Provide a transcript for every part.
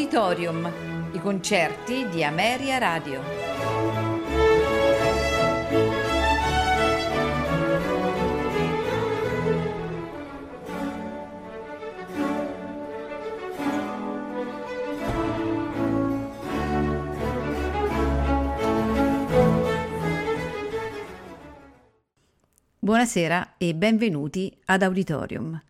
Auditorium, i concerti di Ameria Radio. Buonasera e benvenuti ad Auditorium.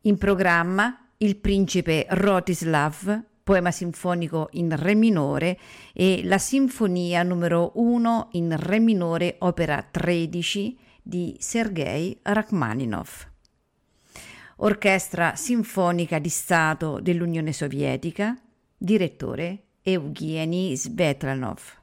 In programma Il principe Rotislav, poema sinfonico in Re minore e la Sinfonia numero 1 in Re minore, opera 13 di Sergei Rachmaninov. Orchestra Sinfonica di Stato dell'Unione Sovietica, direttore Evgeny Svetlanov.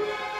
Yeah.